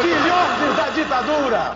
Filhotes da ditadura!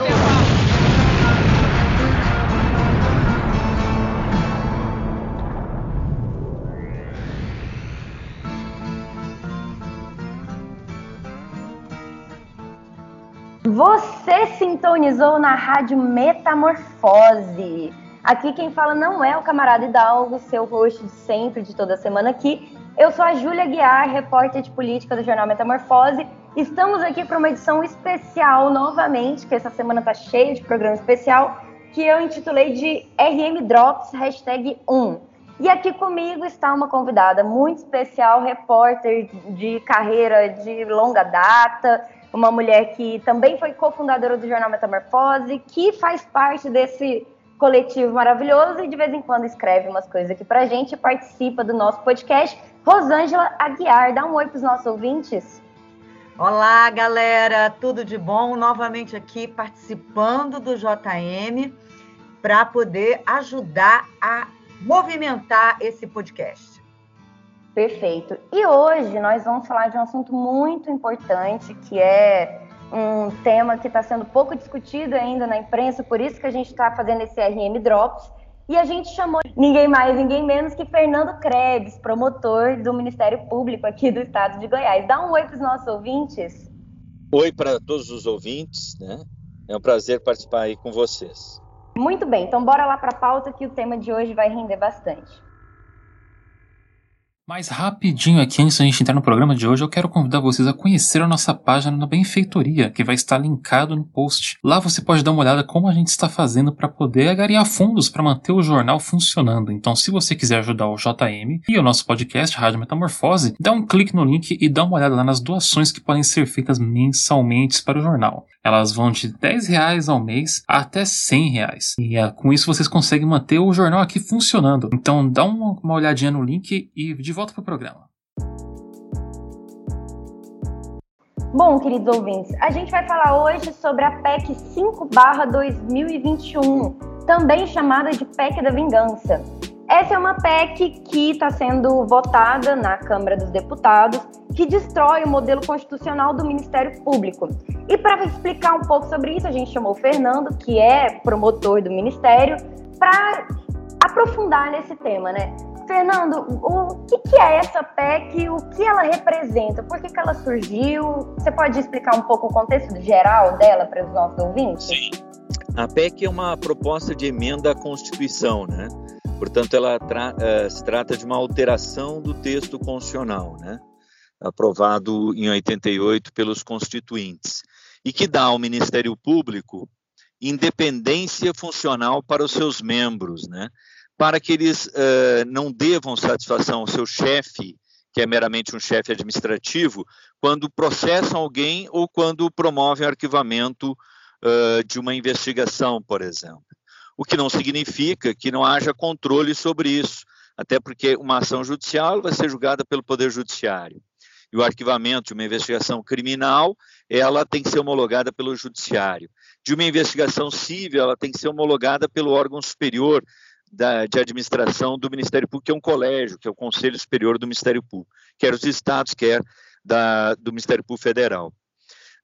Você sintonizou na rádio Metamorfose. Aqui quem fala não é o camarada Hidalgo, seu host de sempre, de toda semana aqui. Eu sou a Júlia Guiar, repórter de política do jornal Metamorfose. Estamos aqui para uma edição especial novamente, que essa semana tá cheia de programa especial, que eu intitulei de RM Drops, hashtag 1. E aqui comigo está uma convidada muito especial, repórter de carreira de longa data, uma mulher que também foi cofundadora do jornal Metamorfose, que faz parte desse coletivo maravilhoso e de vez em quando escreve umas coisas aqui pra gente e participa do nosso podcast. Rosângela Aguiar, dá um oi pros nossos ouvintes. Olá, galera, tudo de bom? Novamente aqui participando do JM para poder ajudar a movimentar esse podcast. Perfeito. E hoje nós vamos falar de um assunto muito importante, que é um tema que está sendo pouco discutido ainda na imprensa, por isso que a gente está fazendo esse RM Drops. E a gente chamou ninguém mais, ninguém menos que Fernando Krebs, promotor do Ministério Público aqui do estado de Goiás. Dá um oi para os nossos ouvintes. Oi para todos os ouvintes, né? É um prazer participar aí com vocês. Muito bem, então bora lá para a pauta que o tema de hoje vai render bastante. Mais rapidinho aqui, antes da gente entrar no programa de hoje, eu quero convidar vocês a conhecer a nossa página na Benfeitoria, que vai estar linkado no post. Lá você pode dar uma olhada como a gente está fazendo para poder agariar fundos para manter o jornal funcionando. Então, se você quiser ajudar o JM e o nosso podcast Rádio Metamorfose, dá um clique no link e dá uma olhada lá nas doações que podem ser feitas mensalmente para o jornal. Elas vão de 10 reais ao mês até 100 reais. E uh, com isso vocês conseguem manter o jornal aqui funcionando. Então dá uma, uma olhadinha no link e de volta para o programa. Bom, queridos ouvintes, a gente vai falar hoje sobre a PEC 5/2021, também chamada de PEC da Vingança. Essa é uma PEC que está sendo votada na Câmara dos Deputados, que destrói o modelo constitucional do Ministério Público. E para explicar um pouco sobre isso, a gente chamou o Fernando, que é promotor do Ministério, para aprofundar nesse tema, né? Fernando, o que, que, é essa PEC? O que ela representa? Por que, que ela surgiu? Você pode explicar um pouco o contexto geral dela para os nossos ouvintes? Sim. A PEC é uma proposta de emenda à Constituição, né? Portanto, ela tra uh, se trata de uma alteração do texto constitucional, né? aprovado em 88 pelos constituintes, e que dá ao Ministério Público independência funcional para os seus membros, né? para que eles uh, não devam satisfação ao seu chefe, que é meramente um chefe administrativo, quando processam alguém ou quando promovem arquivamento uh, de uma investigação, por exemplo. O que não significa que não haja controle sobre isso, até porque uma ação judicial vai ser julgada pelo Poder Judiciário. E o arquivamento de uma investigação criminal, ela tem que ser homologada pelo Judiciário. De uma investigação civil, ela tem que ser homologada pelo órgão superior da, de administração do Ministério Público, que é um colégio, que é o Conselho Superior do Ministério Público, quer os estados, quer da, do Ministério Público Federal.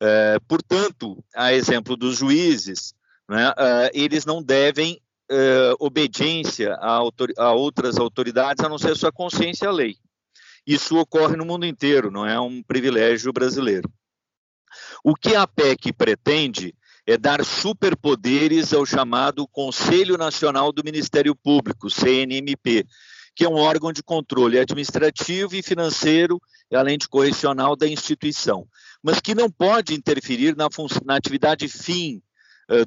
É, portanto, a exemplo dos juízes, né, uh, eles não devem uh, obediência a, a, outras autoridades, a não ser sua consciência à lei. Isso ocorre no mundo inteiro, não é um privilégio brasileiro. O que a PEC pretende é dar superpoderes ao chamado Conselho Nacional do Ministério Público, CNMP, que é um órgão de controle administrativo e financeiro, além de correcional da instituição, mas que não pode interferir na, na atividade fim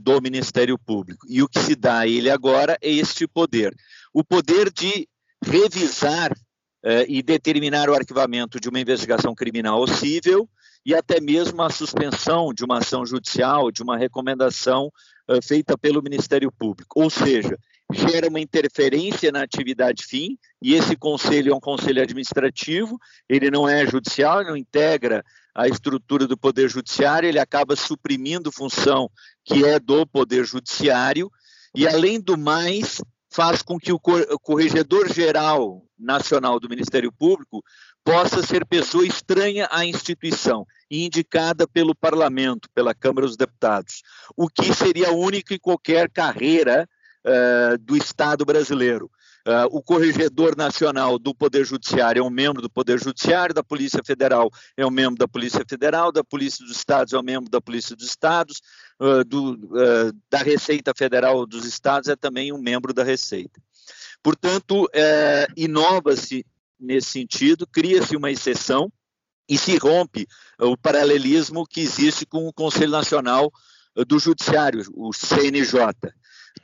do Ministério Público. E o que se dá a ele agora é este poder: o poder de revisar uh, e determinar o arquivamento de uma investigação criminal ou civil e até mesmo a suspensão de uma ação judicial, de uma recomendação uh, feita pelo Ministério Público. Ou seja, gera uma interferência na atividade fim, e esse conselho é um conselho administrativo, ele não é judicial, não integra a estrutura do Poder Judiciário, ele acaba suprimindo função que é do Poder Judiciário, e além do mais, faz com que o corregedor geral nacional do Ministério Público possa ser pessoa estranha à instituição e indicada pelo parlamento, pela Câmara dos Deputados, o que seria único em qualquer carreira uh, do Estado brasileiro. Uh, o corregedor nacional do Poder Judiciário é um membro do Poder Judiciário, da Polícia Federal é um membro da Polícia Federal, da Polícia dos Estados é um membro da Polícia dos Estados, uh, do, uh, da Receita Federal dos Estados é também um membro da Receita. Portanto, é, inova-se nesse sentido, cria-se uma exceção e se rompe o paralelismo que existe com o Conselho Nacional do Judiciário, o CNJ.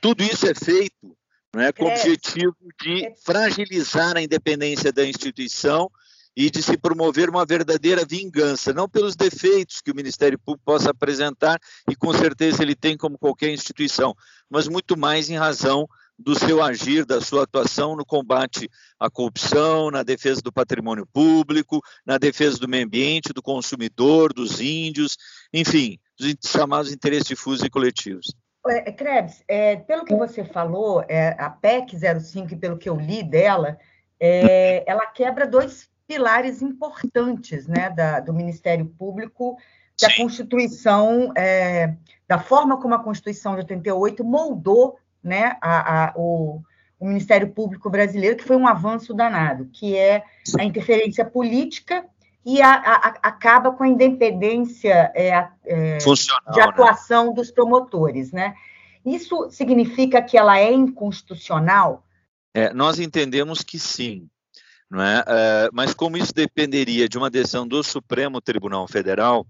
Tudo isso é feito né, com o objetivo de fragilizar a independência da instituição e de se promover uma verdadeira vingança, não pelos defeitos que o Ministério Público possa apresentar, e com certeza ele tem como qualquer instituição, mas muito mais em razão do seu agir, da sua atuação no combate à corrupção, na defesa do patrimônio público, na defesa do meio ambiente, do consumidor, dos índios, enfim, dos chamados interesses difusos e coletivos. É, Krebs, é, pelo que você falou, é, a PEC 05, pelo que eu li dela, é, ela quebra dois pilares importantes né, da, do Ministério Público, da Constituição, é, da forma como a Constituição de 88 moldou né, a, a, o, o Ministério Público brasileiro, que foi um avanço danado, que é a interferência política e a, a, acaba com a independência é, é, de né? atuação né? dos promotores, né? Isso significa que ela é inconstitucional? É, nós entendemos que sim, não é? é? Mas como isso dependeria de uma decisão do Supremo Tribunal Federal,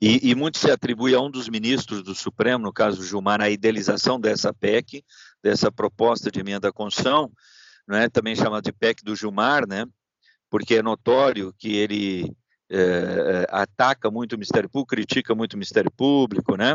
e, e, muito se atribui a um dos ministros do Supremo, no caso Gilmar, a idealização dessa PEC, dessa proposta de emenda à Constituição, não é? também chamada de PEC do Gilmar, né? Porque é notório que ele é, ataca muito o Ministério Público, critica muito o Ministério Público, né?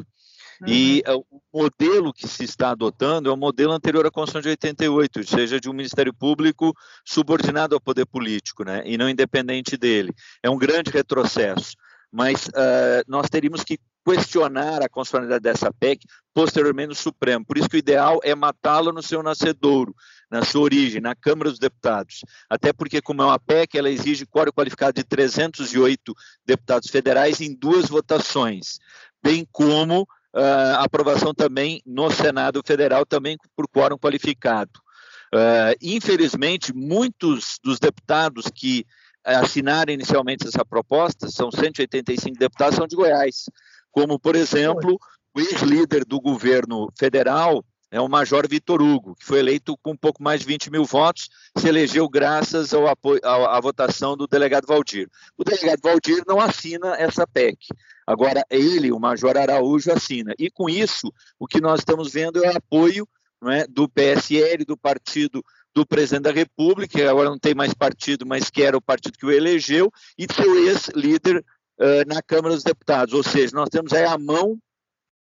Uhum. E é, o modelo que se está adotando é o modelo anterior à Constituição de 88, ou seja, de um Ministério Público subordinado ao poder político, né? E não independente dele. É um grande retrocesso. Mas uh, nós teríamos que questionar a constitucionalidade dessa PEC posteriormente no Supremo. Por isso que o ideal é matá-la no seu nascedouro, na sua origem, na Câmara dos Deputados. Até porque, como é uma PEC, ela exige quórum qualificado de 308 deputados federais em duas votações, bem como uh, aprovação também no Senado Federal, também por quórum qualificado. Uh, infelizmente, muitos dos deputados que assinaram inicialmente essa proposta, são 185 deputados, são de Goiás como, por exemplo, o ex-líder do governo federal, é o Major Vitor Hugo, que foi eleito com um pouco mais de 20 mil votos, se elegeu graças ao apoio, à, à votação do delegado Valdir. O delegado Valdir não assina essa PEC. Agora, ele, o Major Araújo, assina. E com isso, o que nós estamos vendo é o apoio é, do PSL, do partido do presidente da República, que agora não tem mais partido, mas que era o partido que o elegeu, e seu ex-líder uh, na Câmara dos Deputados, ou seja, nós temos aí a mão,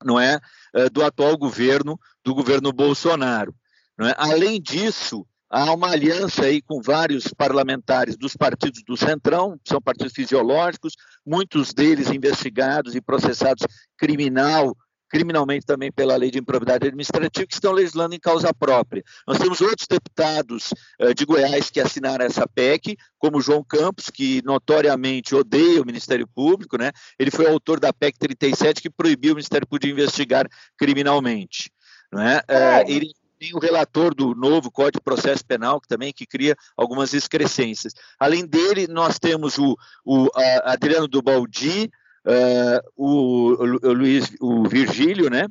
não é, uh, do atual governo, do governo Bolsonaro. É? Além disso, há uma aliança aí com vários parlamentares dos partidos do Centrão, são partidos fisiológicos, muitos deles investigados e processados criminal criminalmente também pela lei de improbidade administrativa, que estão legislando em causa própria. Nós temos outros deputados uh, de Goiás que assinaram essa PEC, como João Campos, que notoriamente odeia o Ministério Público, né? Ele foi autor da PEC 37, que proibiu o Ministério Público de investigar criminalmente. Não é? Uh, ele tem o relator do novo Código de Processo Penal, que também que cria algumas excrescências. Além dele, nós temos o, o Adriano Dubaldi, uh, o, o, Luiz, o Virgílio, né?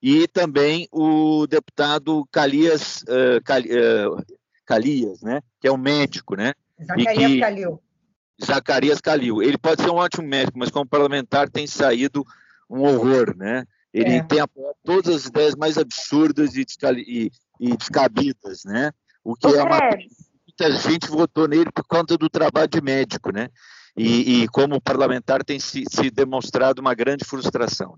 E também o deputado Calias, uh, Cali, uh, Calias, né? Que é um médico, né? Zacarias que, Calil. Zacarias Calil. Ele pode ser um ótimo médico, mas como parlamentar tem saído um horror, né? Ele é. tem apoiado todas as ideias mais absurdas e, e, e descabidas, né? O que é uma... Muita gente votou nele por conta do trabalho de médico, né? E, e como parlamentar tem se, se, demonstrado uma grande frustração.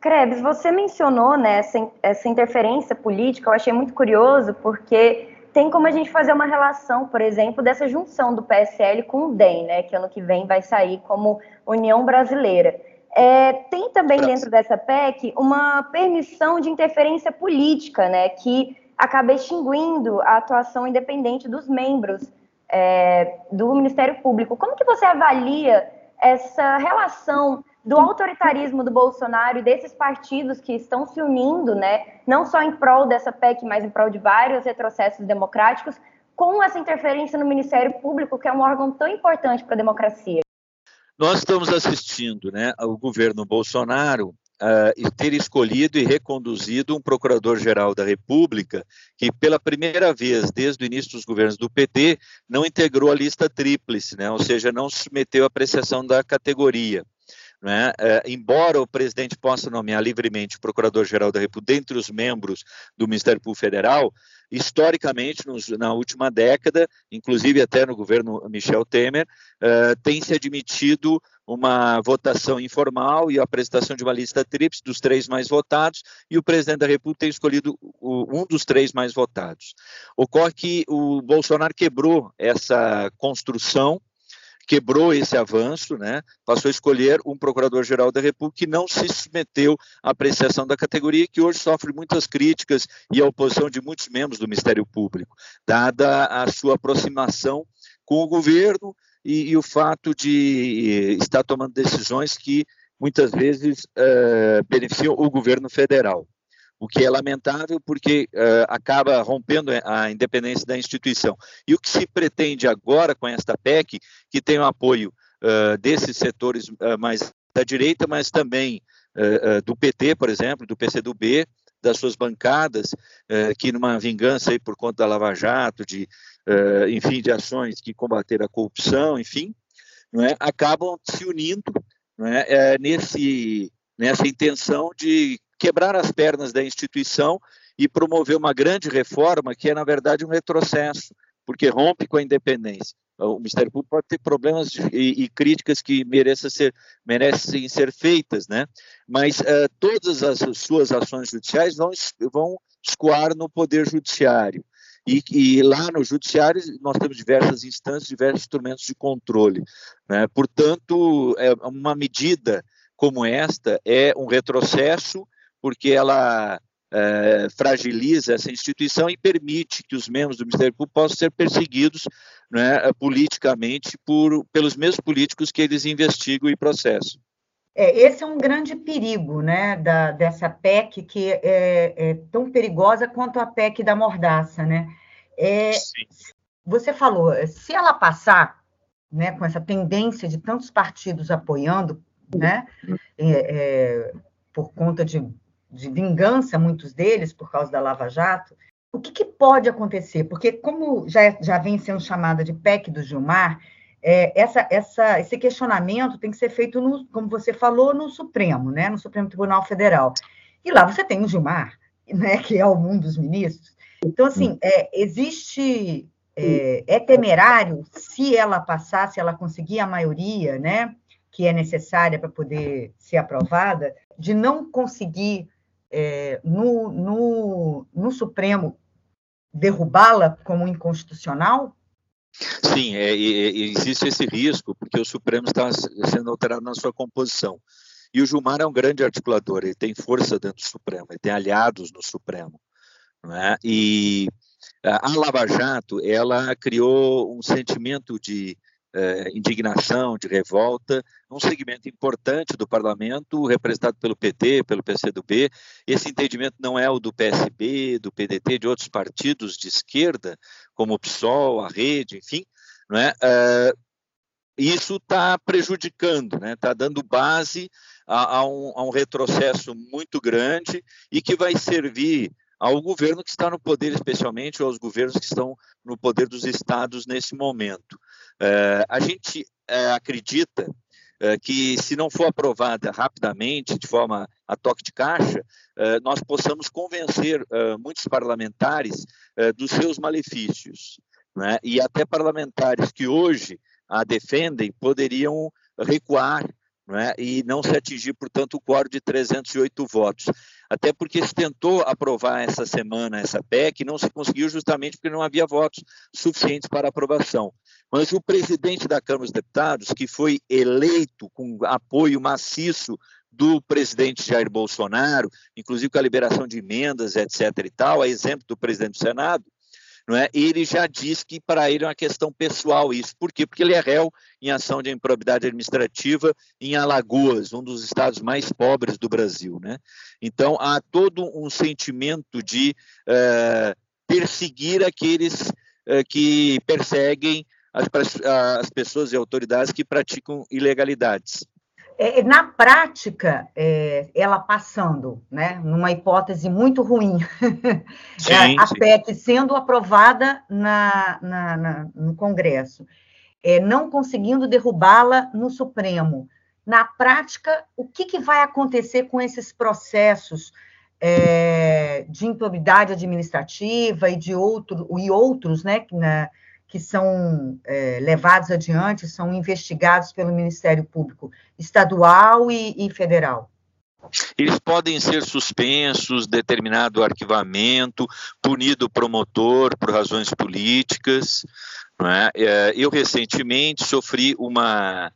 Krebs, você mencionou né, essa, essa interferência política, eu achei muito curioso, porque tem como a gente fazer uma relação, por exemplo, dessa junção do PSL com o DEM, né, que ano que vem vai sair como União Brasileira. É, tem também dentro dessa PEC uma permissão de interferência política, né, que acaba extinguindo a atuação independente dos membros é, do Ministério Público. Como que você avalia essa relação do autoritarismo do Bolsonaro e desses partidos que estão se unindo, né, não só em prol dessa PEC, mas em prol de vários retrocessos democráticos, com essa interferência no Ministério Público, que é um órgão tão importante para a democracia? Nós estamos assistindo né, ao governo Bolsonaro uh, ter escolhido e reconduzido um procurador-geral da República que, pela primeira vez desde o início dos governos do PT, não integrou a lista tríplice, né, ou seja, não submeteu a apreciação da categoria. Né? É, embora o presidente possa nomear livremente o Procurador-Geral da República dentre os membros do Ministério Público Federal, historicamente, nos, na última década, inclusive até no governo Michel Temer, uh, tem se admitido uma votação informal e a apresentação de uma lista tríplice dos três mais votados, e o presidente da República tem escolhido o, um dos três mais votados. Ocorre que o Bolsonaro quebrou essa construção quebrou esse avanço, né? passou a escolher um procurador-geral da República que não se submeteu à apreciação da categoria, que hoje sofre muitas críticas e a oposição de muitos membros do Ministério Público, dada a sua aproximação com o governo e, e o fato de estar tomando decisões que muitas vezes uh, beneficiam o governo federal o que é lamentável porque uh, acaba rompendo a independência da instituição. E o que se pretende agora com esta PEC, que tem o apoio uh, desses setores mais da direita, mas também do PT, por exemplo, do PCdoB, das suas bancadas, que numa vingança aí por conta da Lava Jato, de, enfim, de ações que combateram a corrupção, enfim, é, acabam se unindo não é, nesse, nessa intenção de quebrar as pernas da instituição e promover uma grande reforma que é, na verdade, um retrocesso, porque rompe com a independência. O Ministério Público pode ter problemas e, e críticas que ser, merecem ser feitas, né? mas uh, todas as suas ações judiciais vão, vão escoar no Poder Judiciário. E, e, lá no judiciário nós temos diversas instâncias, diversos instrumentos de controle. Né? Portanto, é uma medida como esta é um retrocesso porque ela é, fragiliza essa instituição e permite que os membros do Ministério Público possam ser perseguidos né, politicamente por, pelos mesmos políticos que eles investigam e processam. É, esse é um grande perigo né, da, dessa PEC, que é, é, tão perigosa quanto a PEC da mordaça. Né? É, você falou, se ela passar né, com essa tendência de tantos partidos apoiando, né, é, é, por conta de de vingança, muitos deles, por causa da Lava Jato, o que, que pode acontecer? Porque, como já, já vem sendo chamada de PEC do Gilmar, é, essa, essa, esse questionamento tem que ser feito, no, como você falou, no Supremo, né? no Supremo Tribunal Federal. E lá você tem o Gilmar, né? que é um dos ministros. Então, assim, é, existe. É, é temerário se ela passar, se ela conseguir a maioria, né? Que é necessária para poder ser aprovada, de não conseguir é, no, no, no Supremo derrubá-la como inconstitucional? Sim, é, é, existe esse risco, porque o Supremo está sendo alterado na sua composição. E o Gilmar é um grande articulador, ele tem força dentro do Supremo, ele tem aliados no Supremo. É? E a Lava Jato, ela criou um sentimento de eh, indignação, de revolta, um segmento importante do parlamento, representado pelo PT, pelo PCdoB. Esse entendimento não é o do PSB, do PDT, de outros partidos de esquerda, como o PSOL, a Rede, enfim. Não é? Uh, isso está prejudicando, está né? Tá dando base a, a, um, a um retrocesso muito grande e que vai servir ao governo que está no poder, especialmente, ou aos governos que estão no poder dos estados nesse momento. É, a gente é, acredita é, que, se não for aprovada rapidamente, de forma a toque de caixa, nós possamos convencer muitos parlamentares dos seus malefícios. Né? E até parlamentares que hoje a defendem poderiam recuar né? e não se atingir, portanto, o quórum de 308 votos. Até porque se tentou aprovar essa semana essa PEC não se conseguiu justamente porque não havia votos suficientes para aprovação. mas o presidente da Câmara dos Deputados, que foi eleito com apoio maciço do presidente Jair Bolsonaro, inclusive com a liberação de emendas, etc. e tal, a exemplo do presidente do Senado, não é? Ele já diz que para ele é uma questão pessoal isso. Por quê? Porque ele é réu em ação de improbidade administrativa em Alagoas, um dos estados mais pobres do Brasil, né? Então há todo um sentimento de uh, perseguir aqueles uh, que perseguem as, as pessoas e autoridades que praticam ilegalidades. É, na prática, é, ela passando, né, numa hipótese muito ruim, sim, é, a sim. PEC sendo aprovada na, na, na no Congresso, é, não conseguindo derrubá-la no Supremo. Na prática, o que, que, vai acontecer com esses processos é, de improbidade administrativa e de outro, e outros, né, na, que são é, levados adiante, são investigados pelo Ministério Público Estadual e, e Federal? Eles podem ser suspensos, determinado arquivamento, punido o promotor por razões políticas. É? é? Eu recentemente sofri uma,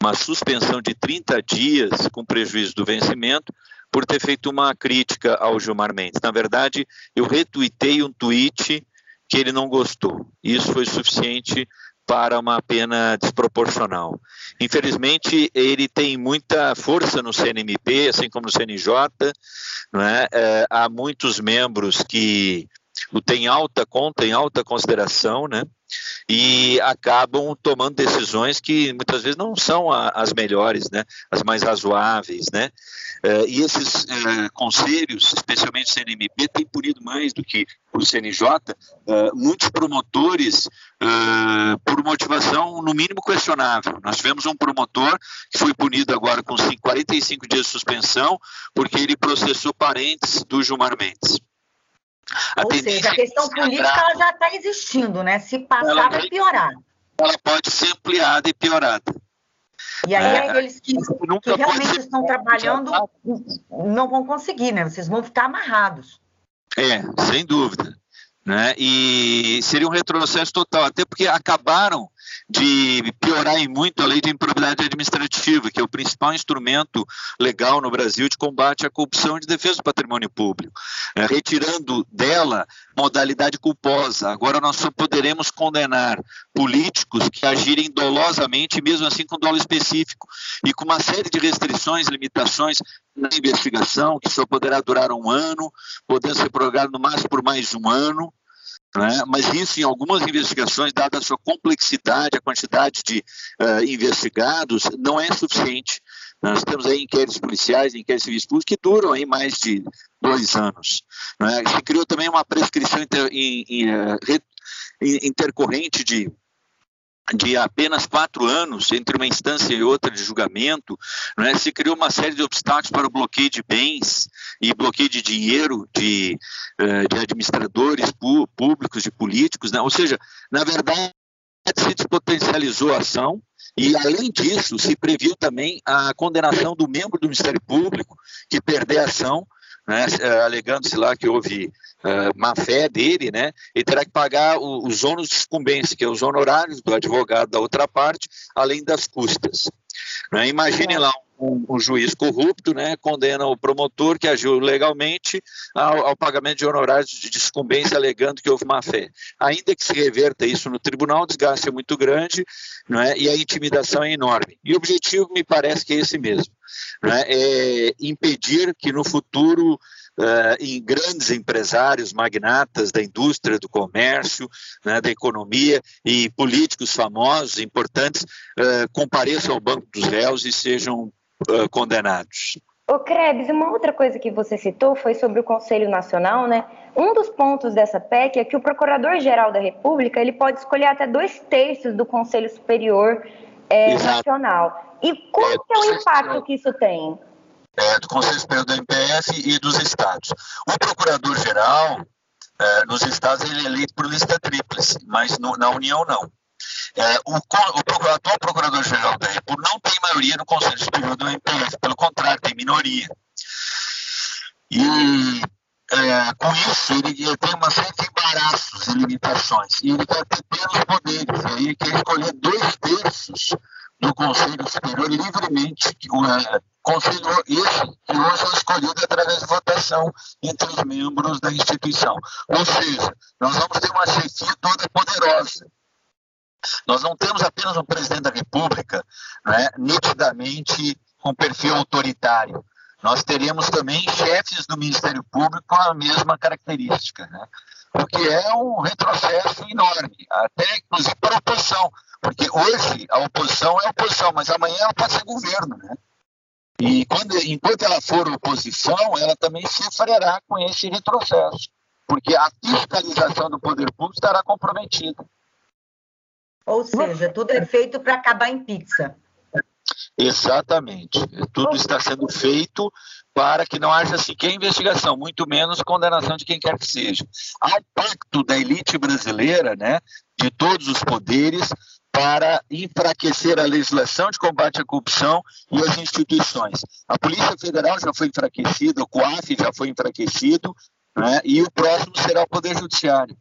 uma suspensão de 30 dias com prejuízo do vencimento por ter feito uma crítica ao Gilmar Mendes. Na verdade, eu retuitei um tweet que ele não gostou. Isso foi suficiente para uma pena desproporcional. Infelizmente, ele tem muita força no CNMP, assim como no CNJ. Não é? É, há muitos membros que o têm alta conta, em alta consideração, né? e acabam tomando decisões que muitas vezes não são a, as melhores, né? as mais razoáveis. Né? Uh, e esses uh, conselhos, especialmente o CNMP, têm punido mais do que o CNJ, uh, eh, muitos promotores por motivação, no mínimo, questionável. Nós tivemos um promotor que foi punido agora com 45 dias de suspensão porque ele processou parentes do Gilmar Mendes. A Ou seja, a questão política ela já está existindo, né? Se passar, vai piorar. Ela pode ser ampliada e piorada. E aí, é, aqueles que, que realmente estão trabalhando não vão conseguir, né? Vocês vão ficar amarrados. É, sem dúvida. Né? E seria um retrocesso total, até porque acabaram de piorar em muito a lei de improbidade administrativa, que é o principal instrumento legal no Brasil de combate à corrupção e de defesa do patrimônio público. É, retirando dela modalidade culposa. Agora nós só poderemos condenar políticos que agirem dolosamente, mesmo assim com dolo específico, e com uma série de restrições, limitações na investigação, que só poderá durar um ano, podendo ser prorrogado no máximo por mais um ano. Né? Mas isso, em algumas investigações, dada a sua complexidade, a quantidade de uh, investigados, não é suficiente. Nós temos aí inquéritos policiais, inquéritos civis públicos que duram aí mais de dois anos. Né? Se criou também uma prescrição inter, in, in, uh, intercorrente de de apenas quatro anos entre uma instância e outra de julgamento, né, se criou uma série de obstáculos para o bloqueio de bens e bloqueio de dinheiro de, eh, de administradores públicos, de políticos, né? ou seja, na verdade se despotencializou a ação e, além disso, se previu também a condenação do membro do Ministério Público que perder a ação né, eh, alegando-se lá que houve uh, má fé dele, né, ele terá que pagar o, os ônus de que é os honorários do advogado da outra parte, além das custas. Né, imagine lá um, um, juiz corrupto, né, condena o promotor que agiu legalmente ao, ao, pagamento de honorários de sucumbência, alegando que houve má fé. Ainda que se reverta isso no tribunal, o desgaste é muito grande né, e a intimidação é enorme. E o objetivo me parece que é esse mesmo né, é impedir que no futuro Uh, em grandes empresários, magnatas da indústria, do comércio, né, da economia e políticos famosos, importantes, uh, compareçam ao banco dos réus e sejam uh, condenados. Ô Krebs, uma outra coisa que você citou foi sobre o Conselho Nacional, né? Um dos pontos dessa PEC é que o Procurador-Geral da República ele pode escolher até dois terços do Conselho Superior é, Nacional. E qual é, é o impacto que isso tem? É, do Conselho Superior do MPF e dos estados. O procurador-geral, é, nos estados, ele é eleito por lista tríplice, mas no, na União não. É, o, o, atual procurador-geral da República não tem maioria no Conselho Superior do MPF, pelo contrário, tem minoria. E é, com isso, ele, ele, tem uma série de embaraços. Ele limitações. E ele quer ter plenos poderes. Aí ele quer escolher dois terços do Conselho Superior livremente, o é, Conselho esse que hoje é escolhido através de votação entre os membros da instituição. Ou seja, nós vamos ter uma chefia toda poderosa. Nós não temos apenas um presidente da República né, nitidamente com perfil autoritário. Nós teremos também chefes do Ministério Público com a mesma característica, né? porque é um retrocesso enorme, até inclusive para a oposição, porque hoje a oposição é oposição, mas amanhã ela pode ser governo. Né? E quando, enquanto ela for oposição, ela também sofrerá com esse retrocesso, porque a fiscalização do poder público estará comprometida. Ou seja, tudo é feito para acabar em pizza. Exatamente. Tudo está sendo feito para que não haja sequer investigação, muito menos condenação de quem quer que seja. Há um pacto da elite brasileira, né, de todos os poderes, para enfraquecer a legislação de combate à corrupção e as instituições. A Polícia Federal já foi enfraquecida, o COAF já foi enfraquecido, né, e o próximo será o Poder Judiciário.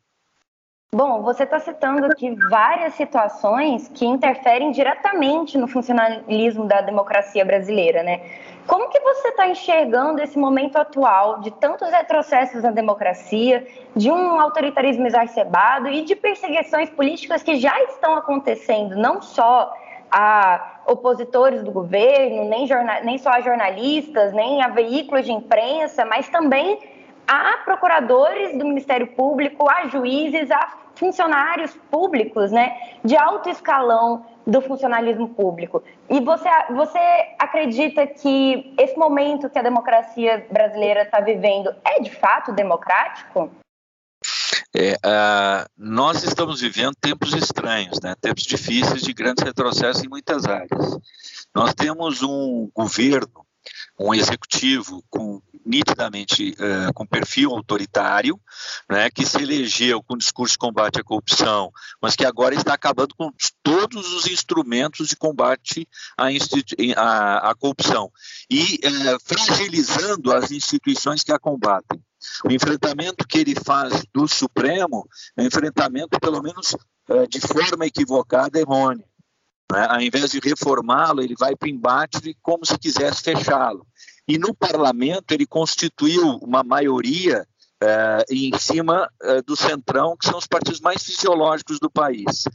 Bom, você está citando aqui várias situações que interferem diretamente no funcionalismo da democracia brasileira, né? Como que você está enxergando esse momento atual de tantos retrocessos na democracia, de um autoritarismo exacerbado e de perseguições políticas que já estão acontecendo, não só a opositores do governo, nem, nem só a jornalistas, nem a veículos de imprensa, mas também a procuradores do Ministério Público, a juízes, a funcionários públicos, né, de alto escalão do funcionalismo público. E você, você acredita que esse momento que a democracia brasileira está vivendo é de fato democrático? É, uh, nós estamos vivendo tempos estranhos, né? tempos difíceis de grandes retrocessos em muitas áreas. Nós temos um governo, um executivo com nitidamente uh, com perfil autoritário, né, que se elegeu com discurso de combate à corrupção, mas que agora está acabando com todos os instrumentos de combate à, à, à corrupção e uh, fragilizando as instituições que a combatem. O enfrentamento que ele faz do Supremo é um enfrentamento, pelo menos uh, de forma equivocada, errônea. Né? Ao invés de reformá-lo, ele vai para o embate como se quisesse fechá-lo. E no parlamento ele constituiu uma maioria uh, em cima uh, do centrão, que são os partidos mais fisiológicos do país.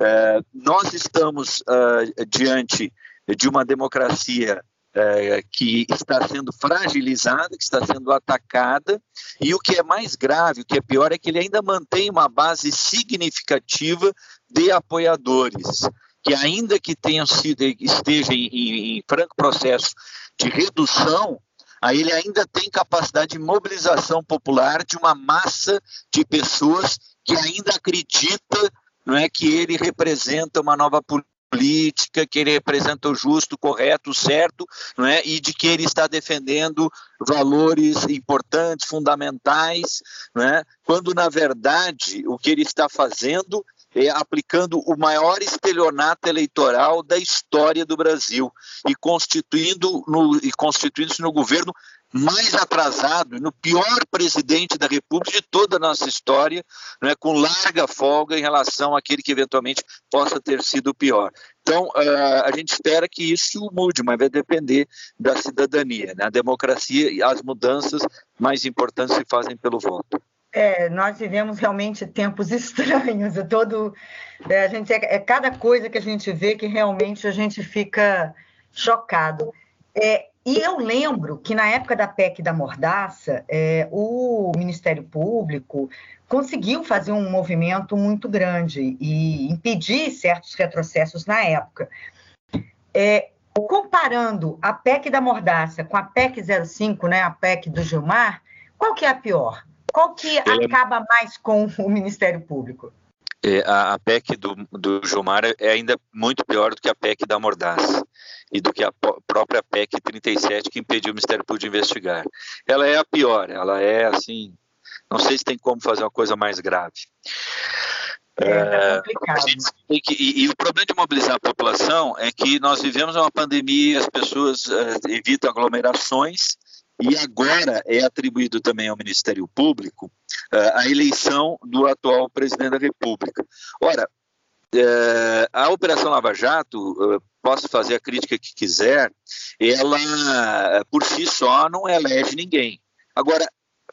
Uh, nós estamos diante de uma democracia que está sendo fragilizada, que está sendo atacada, e o que é mais grave, o que é pior, é que ele ainda mantém uma base significativa de apoiadores que ainda que tenham sido esteja em, em, em franco processo de redução, aí ele ainda tem capacidade de mobilização popular de uma massa de pessoas que ainda acredita não é, que ele representa uma nova política, que ele representa o justo, o correto, o certo, não é? e de que ele está defendendo valores importantes, fundamentais, não é? quando na verdade o que ele está fazendo é, aplicando o maior estelionato eleitoral da história do Brasil e constituindo no, e constituindo-se no governo mais atrasado, no pior presidente da República de toda a nossa história, né, com larga folga em relação àquele que eventualmente possa ter sido o pior. Então, uh, a gente espera que isso mude, mas vai depender da cidadania. Né? A democracia e as mudanças mais importantes se fazem pelo voto. É, nós vivemos realmente tempos estranhos. É todo, é, a gente é, é, cada coisa que a gente vê que realmente a gente fica chocado. É, e eu lembro que na época da PEC da Mordaça, é, o Ministério Público conseguiu fazer um movimento muito grande e impedir certos retrocessos na época. É, comparando a PEC da Mordaça com a PEC 05, né, a PEC do Gilmar, qual que é a pior? Qual que é acaba mais com o Ministério Público? É, a, a, PEC do, do Gilmar é ainda muito pior do que a PEC da Mordaça e do que a própria PEC 37 que impediu o Ministério Público de investigar. Ela é a pior, ela é assim, não sei se tem como fazer uma coisa mais grave. É, é complicado. Que, e, e, o problema de mobilizar a população é que nós vivemos uma pandemia, as pessoas uh, evitam aglomerações e agora é atribuído também ao Ministério Público uh, a eleição do atual presidente da República. Ora, uh, a Operação Lava Jato, uh, posso fazer a crítica que quiser, ela por si só não elege ninguém. Agora,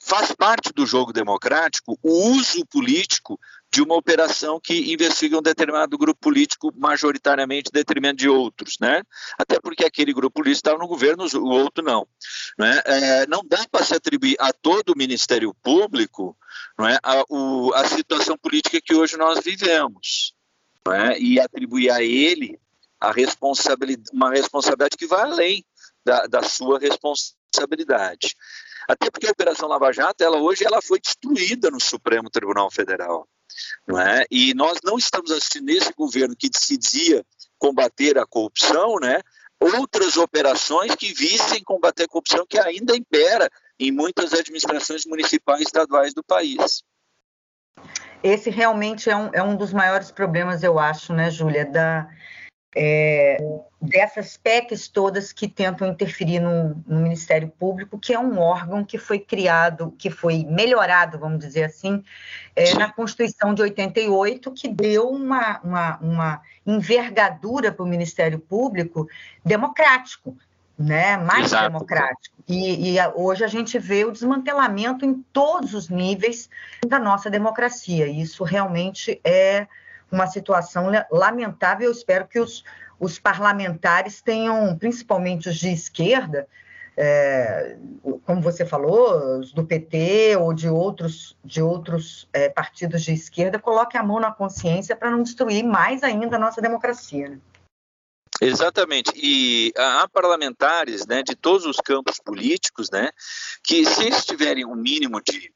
faz parte do jogo democrático o uso político de uma operação que investiga um determinado grupo político majoritariamente em detrimento de outros, né? Até porque aquele grupo político estava no governo, o outro não. Né? É, não dá para se atribuir a todo o Ministério Público não é, a, o, a situação política que hoje nós vivemos. É? E atribuir a ele a responsabilidade, uma responsabilidade que vai além da, da sua responsabilidade. Até porque a Operação Lava Jato, ela hoje ela foi destruída no Supremo Tribunal Federal. Não é? E nós não estamos assistindo nesse governo que se dizia combater a corrupção, né? outras operações que visem combater a corrupção que ainda impera em muitas administrações municipais e estaduais do país. Esse realmente é um, é um dos maiores problemas, eu acho, né, Júlia, da, é, dessas PECs todas que tentam interferir no, no, Ministério Público, que é um órgão que foi criado, que foi melhorado, vamos dizer assim, é, na Constituição de 88, que deu uma, uma, uma envergadura para o Ministério Público democrático, né, mais Exato. democrático. E, e, hoje a gente vê o desmantelamento em todos os níveis da nossa democracia. Isso realmente é uma situação lamentável. Eu espero que os, os parlamentares tenham, principalmente os de esquerda, é, como você falou, os do PT ou de outros, de outros é, partidos de esquerda, coloquem a mão na consciência para não destruir mais ainda a nossa democracia. Né? Exatamente. E há parlamentares né, de todos os campos políticos né, que, se eles tiverem um mínimo de,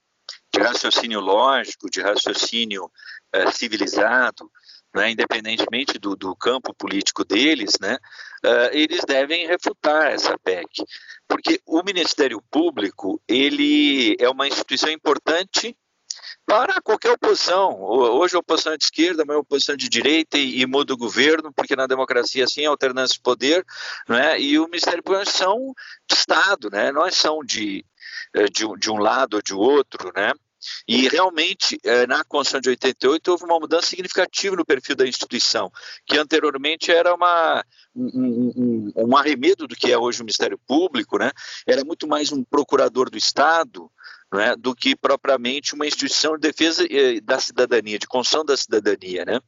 de raciocínio lógico, de raciocínio é, civilizado, né, independentemente do, do, campo político deles, né, uh, eles devem refutar essa PEC, porque o Ministério Público ele é uma instituição importante para qualquer oposição. Hoje a oposição é de esquerda, mas a oposição é de direita e, e muda o governo, porque na democracia assim é alternância de poder, né? e o Ministério Público são de Estado, né? nós são de, de, de um lado ou de outro, né? E realmente, eh, na Constituição de 88, houve uma mudança significativa no perfil da instituição, que anteriormente era uma, um, um, um arremedo do que é hoje o Ministério Público, né? era muito mais um procurador do Estado, é? do que propriamente uma instituição de defesa eh, da cidadania, de construção da cidadania. Né?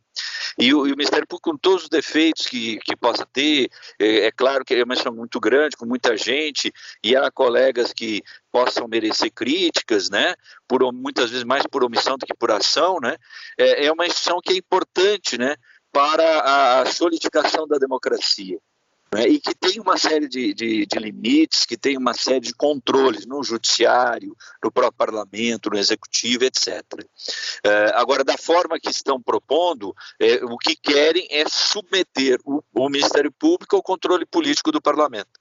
E, o, e o Ministério Público, com todos os defeitos que, que possa ter, é, é claro que é uma instituição muito grande, com muita gente, e há colegas que possam merecer críticas, né? por, muitas vezes mais por omissão do que por ação, né? é, é uma instituição que é importante né? para a solidificação da democracia né, e que tem uma série de, de, de, limites, que tem uma série de controles no judiciário, no próprio parlamento, no executivo, etc. É, agora, da forma que estão propondo, é, o que querem é submeter o, o Ministério Público ao controle político do parlamento.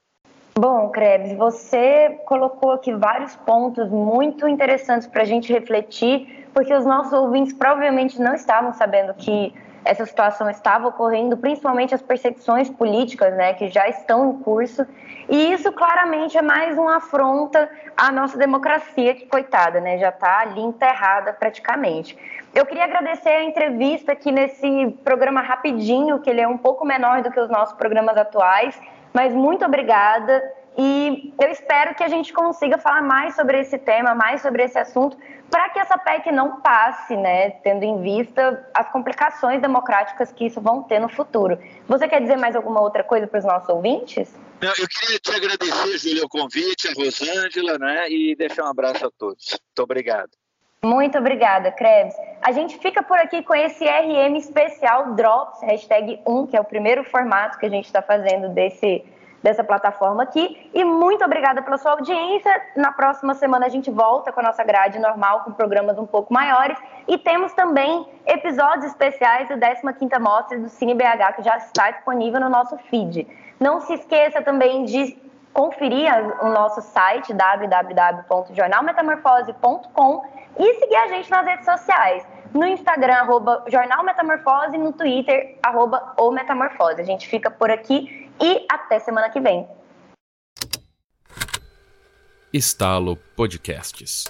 Bom, Krebs, você colocou aqui vários pontos muito interessantes para a gente refletir, porque os nossos ouvintes provavelmente não estavam sabendo que essa situação estava ocorrendo, principalmente as perseguições políticas, né, que já estão em curso, e isso claramente é mais uma afronta à nossa democracia, que coitada, né, já está ali enterrada praticamente. Eu queria agradecer a entrevista aqui nesse programa rapidinho, que ele é um pouco menor do que os nossos programas atuais, mas muito obrigada. E eu espero que a gente consiga falar mais sobre esse tema, mais sobre esse assunto, para que essa PEC não passe, né, tendo em vista as complicações democráticas que isso vão ter no futuro. Você quer dizer mais alguma outra coisa para os nossos ouvintes? Eu queria te agradecer, Júlia, o convite, a Rosângela, né, e deixar um abraço a todos. Muito obrigado. Muito obrigada, Krebs. A gente fica por aqui com esse RM especial Drops, hashtag 1, que é o primeiro formato que a gente está fazendo desse dessa plataforma aqui. E muito obrigada pela sua audiência. Na próxima semana a gente volta com a nossa grade normal, com programas um pouco maiores. E temos também episódios especiais da 15ª Mostra do Cine BH, que já está disponível no nosso feed. Não se esqueça também de conferir o nosso site www.jornalmetamorfose.com e seguir a gente nas redes sociais. No Instagram, arroba Jornal Metamorfose, no Twitter, arroba O Metamorfose. A gente fica por aqui e até semana que vem. Estalo Podcasts.